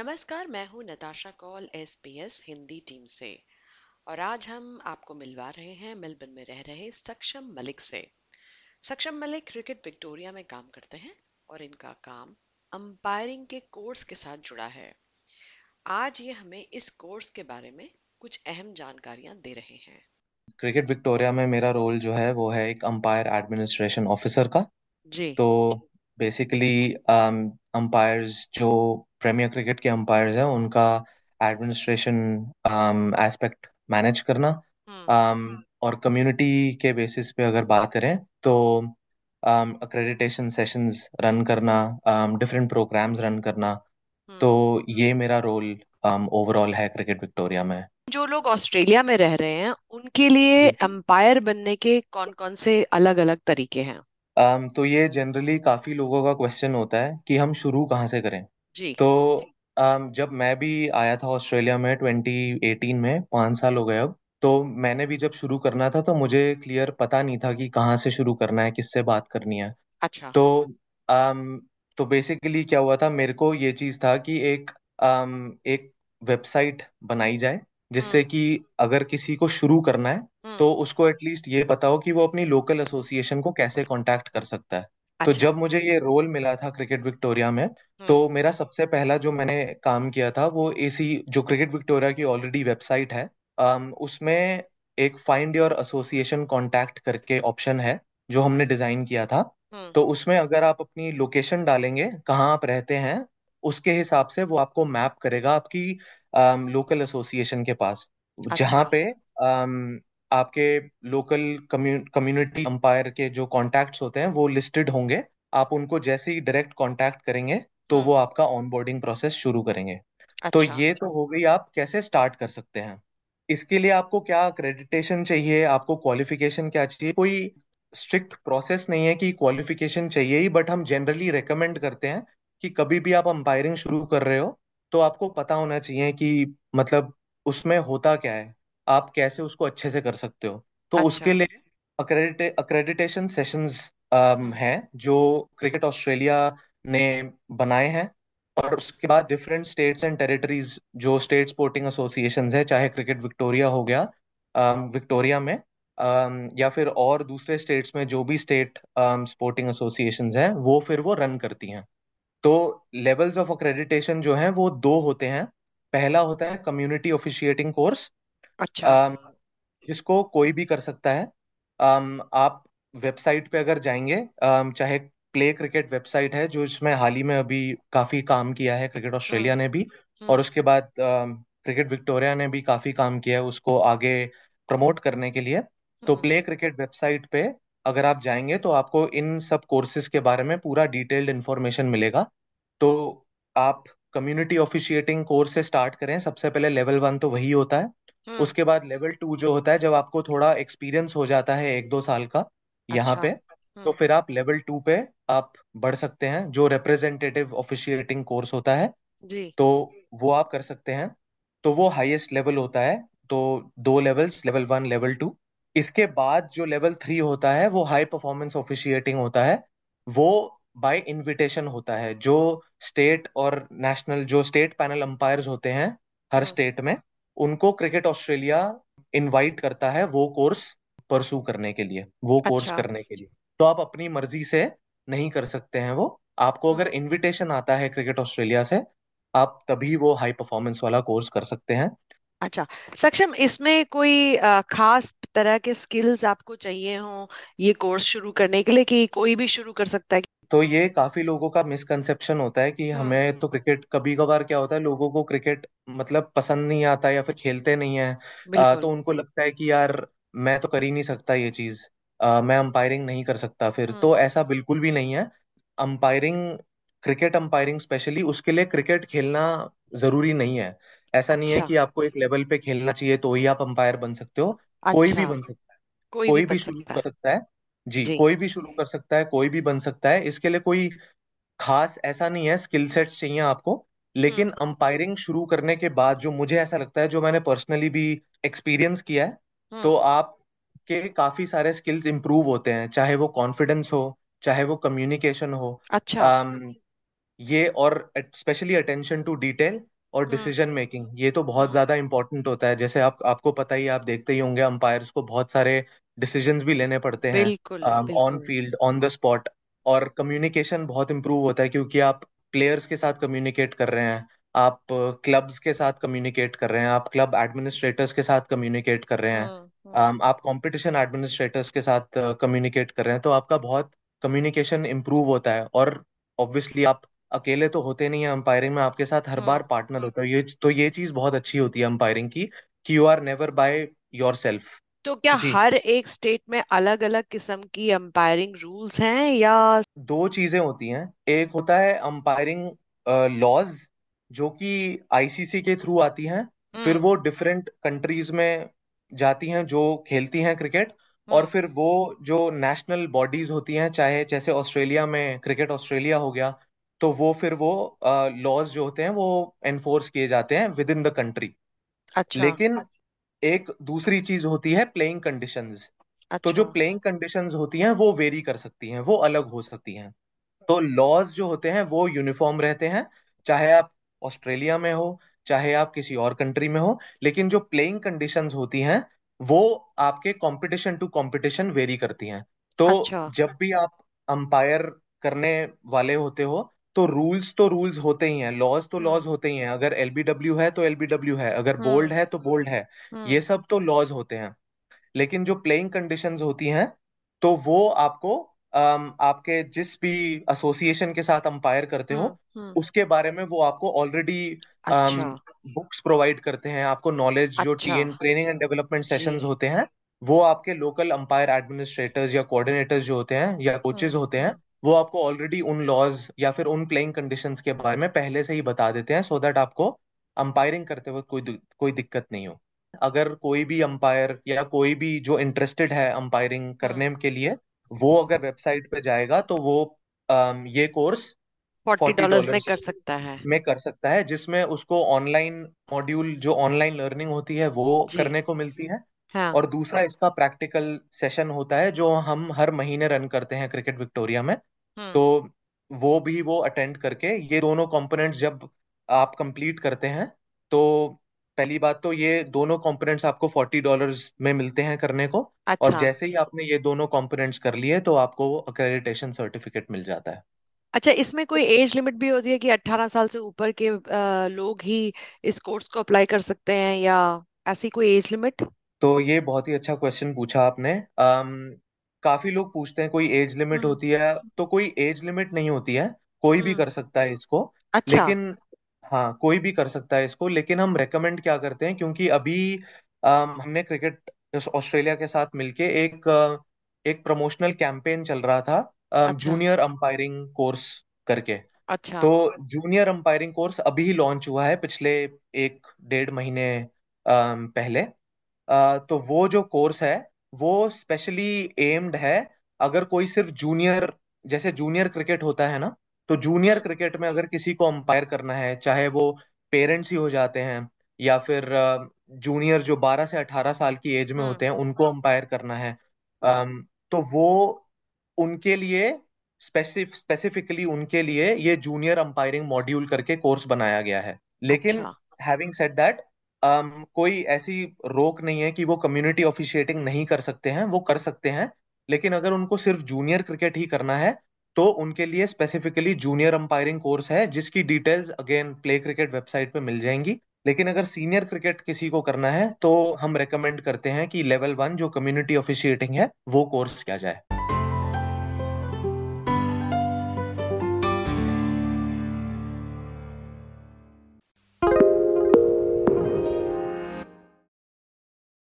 नमस्कार मैं हूँ नताशा कौल एसबीएस हिंदी टीम से। और आज हम आपको मिलवा रहे हैं मेलबर्न में रह रहे सक्षम मलिक से। सक्षम मलिक क्रिकेट विक्टोरिया में काम करते हैं और इनका काम अंपायरिंग के कोर्स के साथ जुड़ा है। आज ये हमें इस कोर्स के बारे में कुछ अहम जानकारियाँ दे रहे हैं। क्रिकेट विक्टोरिया में मेरा रोल जो है वो है एक अंपायर एडमिनिस्ट्रेशन ऑफिसर का। जी। तो बेसिकली अंपायर्स जो प्रीमियर क्रिकेट के अंपायर्स हैं उनका एडमिनिस्ट्रेशन एस्पेक्ट मैनेज करना। हम्म। Um, और कम्युनिटी के बेसिस पे अगर बात करें तो अक्रेडिटेशन सेशंस रन करना डिफरेंट प्रोग्राम्स रन करना। तो हम्म ये मेरा रोल ओवरऑल है क्रिकेट विक्टोरिया में। जो लोग ऑस्ट्रेलिया में रह रहे हैं उनके लिए अंपायर बनने के कौन कौन से अलग अलग तरीके हैं? Um, तो ये जनरली काफ़ी लोगों का क्वेश्चन होता है कि हम शुरू कहाँ से करें? जी। तो um, जब मैं भी आया था ऑस्ट्रेलिया में 2018 में पाँच साल हो गए अब तो मैंने भी जब शुरू करना था तो मुझे क्लियर पता नहीं था कि कहाँ से शुरू करना है किससे बात करनी है। अच्छा। तो um, तो बेसिकली क्या हुआ था मेरे को ये चीज़ था कि एक um, एक वेबसाइट बनाई जाए जिससे हम्म। कि अगर किसी को शुरू करना है हम्म। तो उसको एटलीस्ट ये पता हो कि वो अपनी लोकल एसोसिएशन को कैसे कांटेक्ट कर सकता है। तो अच्छा। जब मुझे ये रोल मिला था क्रिकेट विक्टोरिया में हम्म। तो मेरा सबसे पहला जो मैंने काम किया था वो एसी जो क्रिकेट विक्टोरिया की ऑलरेडी वेबसाइट है um, उसमें एक फाइंड योर एसोसिएशन कांटेक्ट करके ऑप्शन है जो हमने डिज़ाइन किया था। हम्म। तो उसमें अगर आप अपनी लोकेशन डालेंगे कहाँ आप रहते हैं उसके हिसाब से वो आपको मैप करेगा आपकी लोकल एसोसिएशन के पास। जहाँ अच्छा। पे आपके लोकल कम्युनिटी अंपायर के जो कॉन्टैक्ट्स होते हैं वो लिस्टेड होंगे। आप उनको जैसे ही डायरेक्ट कांटेक्ट करेंगे तो हम्म। वो आपका ऑनबोर्डिंग प्रोसेस शुरू करेंगे। तो अच्छा। ये तो हो गई आप कैसे स्टार्ट कर सकते हैं? इसके लिए आपको क्या क्रेडिटेशन चाहिए? आपको क्वालिफिकेशन क्या चाहिए? कोई स्ट्रिक्ट प्रोसेस नहीं है कि क्वालिफिकेशन चाहिए ही बट हम जनरली रेकमेंड करते हैं कि कभी भी आप अंपायरिंग शुरू कर रहे हो तो आपको पता होना चाहिए कि मतलब उसमें होता क्या है। आप कैसे उसको अच्छे से कर सकते हो? तो उसके अच्छा लिए अक्रेडिटे अक्रेडिटेशन सेशंस हैं जो क्रिकेट ऑस्ट्रेलिया ने बनाए हैं। और उसके बाद डिफरेंट स्टेट्स एंड टेरिटरीज जो स्टेट स्पोर्टिंग एसोसिएशंस है चाहे क्रिकेट विक्टोरिया हो गया अम, विक्टोरिया में अम, या फिर और दूसरे स्टेट्स में जो भी स्टेट स्पोर्टिंग एसोसिएशंस हैं वो फिर वो रन करती हैं। तो लेवल्स ऑफ़ अक्रेडिटेशन जो हैं वो दो होते हैं। पहला होता है कम्युनिटी ऑफिशिएटिंग कोर्स अच्छा। जिसको कोई भी कर सकता है अम, आप वेबसाइट पे अगर जाएँगे अम, चाहे प्ले क्रिकेट वेबसाइट है जो इसमें हाल ही में अभी काफ़ी काम किया है क्रिकेट हम्म ऑस्ट्रेलिया ने भी और हम्म उसके बाद क्रिकेट विक्टोरिया ने भी काफ़ी काम किया है उसको आगे प्रमोट करने के लिए तो हम्म। प्ले क्रिकेट वेबसाइट पे अगर आप जाएँगे तो आपको इन सब कोर्सेज के बारे में पूरा डिटेल्ड इंफॉर्मेशन मिलेगा तो आप कम्युनिटी ऑफिशिएटिंग कोर्स से स्टार्ट करें सबसे पहले लेवल वन तो वही होता है हम्म उसके बाद लेवल टू जो होता है जब आपको थोड़ा एक्सपीरियंस हो जाता है एक दो साल का यहाँ अच्छा। पे तो हम्म फिर आप लेवल टू पे आप बढ़ सकते हैं जो रिप्रेजेंटेटिव ऑफिशिएटिंग कोर्स होता है जी। तो वो आप कर सकते हैं। तो वो हाईएस्ट लेवल होता है तो दो levels level one level two इसके बाद जो लेवल थ्री होता है वो हाई परफॉर्मेंस ऑफिशिएटिंग होता है। वो बाय इनविटेशन होता है जो स्टेट और नेशनल जो स्टेट पैनल अंपायर्स होते हैं हर हम्म। स्टेट में उनको क्रिकेट ऑस्ट्रेलिया इनवाइट करता है वो कोर्स परसू करने के लिए वो कोर्स अच्छा। करने के लिए। तो आप अपनी मर्ज़ी से नहीं कर सकते हैं वो। आपको अगर इनविटेशन आता है क्रिकेट ऑस्ट्रेलिया से आप तभी वो हाई परफॉर्मेंस वाला कोर्स कर सकते हैं। अच्छा सक्षम इसमें कोई खास तरह के स्किल्स आपको चाहिए हो ये कोर्स शुरू करने के लिए कि कोई भी शुरू कर सकता है? तो ये काफ़ी लोगों का मिसकंसेप्शन होता है कि हम्म हमें तो क्रिकेट कभी कभार क्या होता है लोगों को क्रिकेट मतलब पसंद नहीं आता या फिर खेलते नहीं है। अ, तो उनको लगता है कि यार मैं तो कर ही नहीं सकता ये चीज़। अ, मैं अंपायरिंग नहीं कर सकता फिर। हम्म तो ऐसा बिल्कुल भी नहीं है। अंपायरिंग क्रिकेट अंपायरिंग स्पेशली उसके लिए क्रिकेट खेलना ज़रूरी नहीं है। ऐसा नहीं है अच्छा। कि आपको एक लेवल पे खेलना चाहिए तो ही आप अंपायर बन सकते हो। कोई भी अच्छा बन सकता है। कोई भी कोई बन भी शुरू सकता कर है। सकता है। जी जी। कोई भी शुरू कर सकता है कोई भी बन सकता है इसके लिए कोई खास ऐसा नहीं है स्किल सेट्स चाहिए आपको हम्म। लेकिन अंपायरिंग शुरू करने के बाद जो मुझे ऐसा लगता है जो मैंने पर्सनली भी एक्सपीरियंस किया है तो हम्म आपके काफ़ी सारे स्किल्स इंप्रूव होते हैं चाहे वो कॉन्फिडेंस हो चाहे वो कम्युनिकेशन हो। अच्छा। ये और स्पेशली अटेंशन टू डिटेल और डिसीज़न मेकिंग ये तो बहुत ज़्यादा इंपॉर्टेंट होता है। जैसे आप आपको पता ही आप देखते ही होंगे अंपायर्स को बहुत सारे डिसीजंस भी लेने पड़ते हैं बिल्कुल on field on the spot और कम्युनिकेशन बहुत इंप्रूव होता है क्योंकि आप प्लेयर्स के साथ कम्युनिकेट कर रहे हैं आप क्लब्स के साथ कम्युनिकेट कर रहे हैं आप क्लब एडमिनिस्ट्रेटर्स के साथ कम्युनिकेट कर रहे हैं हम्म हम्म um, आप कंपटीशन एडमिनिस्ट्रेटर्स के साथ कम्युनिकेट कर रहे हैं तो आपका बहुत कम्युनिकेशन इंप्रूव होता है और ऑब्वियसली आप अकेले तो होते नहीं है अंपायरिंग में आपके साथ हर बार पार्टनर होता है। ये तो ये चीज़ बहुत अच्छी होती है अंपायरिंग की कि you are never by yourself तो क्या जी। हर एक स्टेट में अलग अलग किस्म की अंपायरिंग रूल्स हैं या दो चीज़ें होती हैं। एक होता है अंपायरिंग लॉज जो कि आईसीसी के थ्रू आती हैं। फिर हम्म। वो डिफरेंट कंट्रीज़ में जाती हैं जो खेलती हैं क्रिकेट और हम्म। फिर वो जो नेशनल बॉडीज होती हैं चाहे जैसे ऑस्ट्रेलिया में क्रिकेट ऑस्ट्रेलिया हो गया तो वो फिर वो लॉज जो होते हैं वो एनफोर्स किए जाते हैं विद इन द कंट्री अच्छा लेकिन एक दूसरी चीज़ होती है प्लेइंग कंडीशंस तो जो अच्छा। प्लेइंग कंडीशंस होती हैं वो वेरी कर सकती हैं वो अलग हो सकती हैं। तो लॉज जो होते हैं वो यूनिफॉर्म रहते हैं चाहे आप ऑस्ट्रेलिया में हो चाहे आप किसी और कंट्री में हो लेकिन जो प्लेइंग कंडीशंस होती हैं वो आपके कंपटीशन टू कंपटीशन वेरी करती हैं। तो अच्छा। जब भी आप अंपायर करने वाले होते हो तो रूल्स तो रूल्स होते ही हैं लॉज तो हम्म। लॉज होते ही हैं अगर एलबीडब्ल्यू है तो एलबीडब्ल्यू है अगर बोल्ड हम्म है तो बोल्ड है ये हम्म। सब तो लॉज होते हैं लेकिन जो प्लेइंग कंडीशंस होती हैं तो वो आपको अम, आपके जिस भी एसोसिएशन के साथ अंपायर करते हो हम्म हम्म। उसके बारे में वो आपको ऑलरेडी बुक्स प्रोवाइड करते हैं आपको नॉलेज जो अच्छा। TN training and development sessions होते हैं वो आपके लोकल अंपायर एडमिनिस्ट्रेटर्स या कोऑर्डिनेटर्स जो होते हैं या कोचेज हम्म। होते हैं वो आपको ऑलरेडी उन लॉज या फिर उन प्लेइंग कंडीशंस के बारे में पहले से ही बता देते हैं सो so दैट आपको अंपायरिंग करते वक्त कोई कोई दिक्कत नहीं हो। अगर कोई भी अंपायर या कोई भी जो इंटरेस्टेड है अंपायरिंग करने के लिए वो अगर वेबसाइट पे जाएगा तो वो अम, ये कोर्स फोर्टी डॉलर्स में कर सकता है। में कर सकता है जिसमें उसको ऑनलाइन मॉड्यूल जो ऑनलाइन लर्निंग होती है वो करने को मिलती है। हाँ। और दूसरा इसका प्रैक्टिकल सेशन होता है जो हम हर महीने रन करते हैं क्रिकेट विक्टोरिया में। हम्म। तो वो भी वो अटेंड करके ये दोनों कंपोनेंट्स जब आप कंप्लीट करते हैं तो पहली बात तो ये दोनों कंपोनेंट्स आपको फोर्टी डॉलर्स में मिलते हैं करने को। और अच्छा। जैसे ही आपने ये दोनों कंपोनेंट्स कर लिए तो आपको अक्रेडिटेशन सर्टिफिकेट मिल जाता है। अच्छा इसमें कोई एज लिमिट भी होती है कि अट्ठारह साल से ऊपर के अ, लोग ही इस कोर्स को अप्लाई कर सकते हैं या ऐसी कोई एज लिमिट तो ये बहुत ही अच्छा क्वेश्चन पूछा आपने। अम, काफ़ी लोग पूछते हैं कोई एज लिमिट हम्म। होती है तो कोई एज लिमिट नहीं होती है कोई भी हम्म। कर सकता है इसको अच्छा। लेकिन हाँ कोई भी कर सकता है इसको लेकिन हम रेकमेंड क्या करते हैं क्योंकि अभी अम, हमने क्रिकेट ऑस्ट्रेलिया के साथ मिलके एक अ, एक प्रमोशनल कैंपेन चल रहा था अच्छा। जूनियर अंपायरिंग कोर्स करके। अच्छा। तो जूनियर अंपायरिंग कोर्स अभी ही लॉन्च हुआ है पिछले एक डेढ़ महीने अम, पहले। तो वो जो कोर्स है वो स्पेशली एम्ड है अगर कोई सिर्फ़ जूनियर जैसे जूनियर क्रिकेट होता है ना तो जूनियर क्रिकेट में अगर किसी को अंपायर करना है चाहे वो पेरेंट्स ही हो जाते हैं या फिर जूनियर जो बारह से अठारह साल की एज में हम्म। होते हैं उनको अंपायर करना है तो वो उनके लिए स्पेसिफ स्पेसिफिकली उनके लिए ये जूनियर अंपायरिंग मॉड्यूल करके कोर्स बनाया गया है। लेकिन हैविंग सेड दैट um, कोई ऐसी रोक नहीं है कि वो कम्युनिटी ऑफिशिएटिंग नहीं कर सकते हैं वो कर सकते हैं लेकिन अगर उनको सिर्फ़ जूनियर क्रिकेट ही करना है तो उनके लिए स्पेसिफिकली जूनियर अंपायरिंग कोर्स है जिसकी details again play cricket website पे मिल जाएँगी। लेकिन अगर सीनियर क्रिकेट किसी को करना है तो हम रेकमेंड करते हैं कि लेवल वन जो कम्युनिटी ऑफिशिएटिंग है वो कोर्स किया जाए।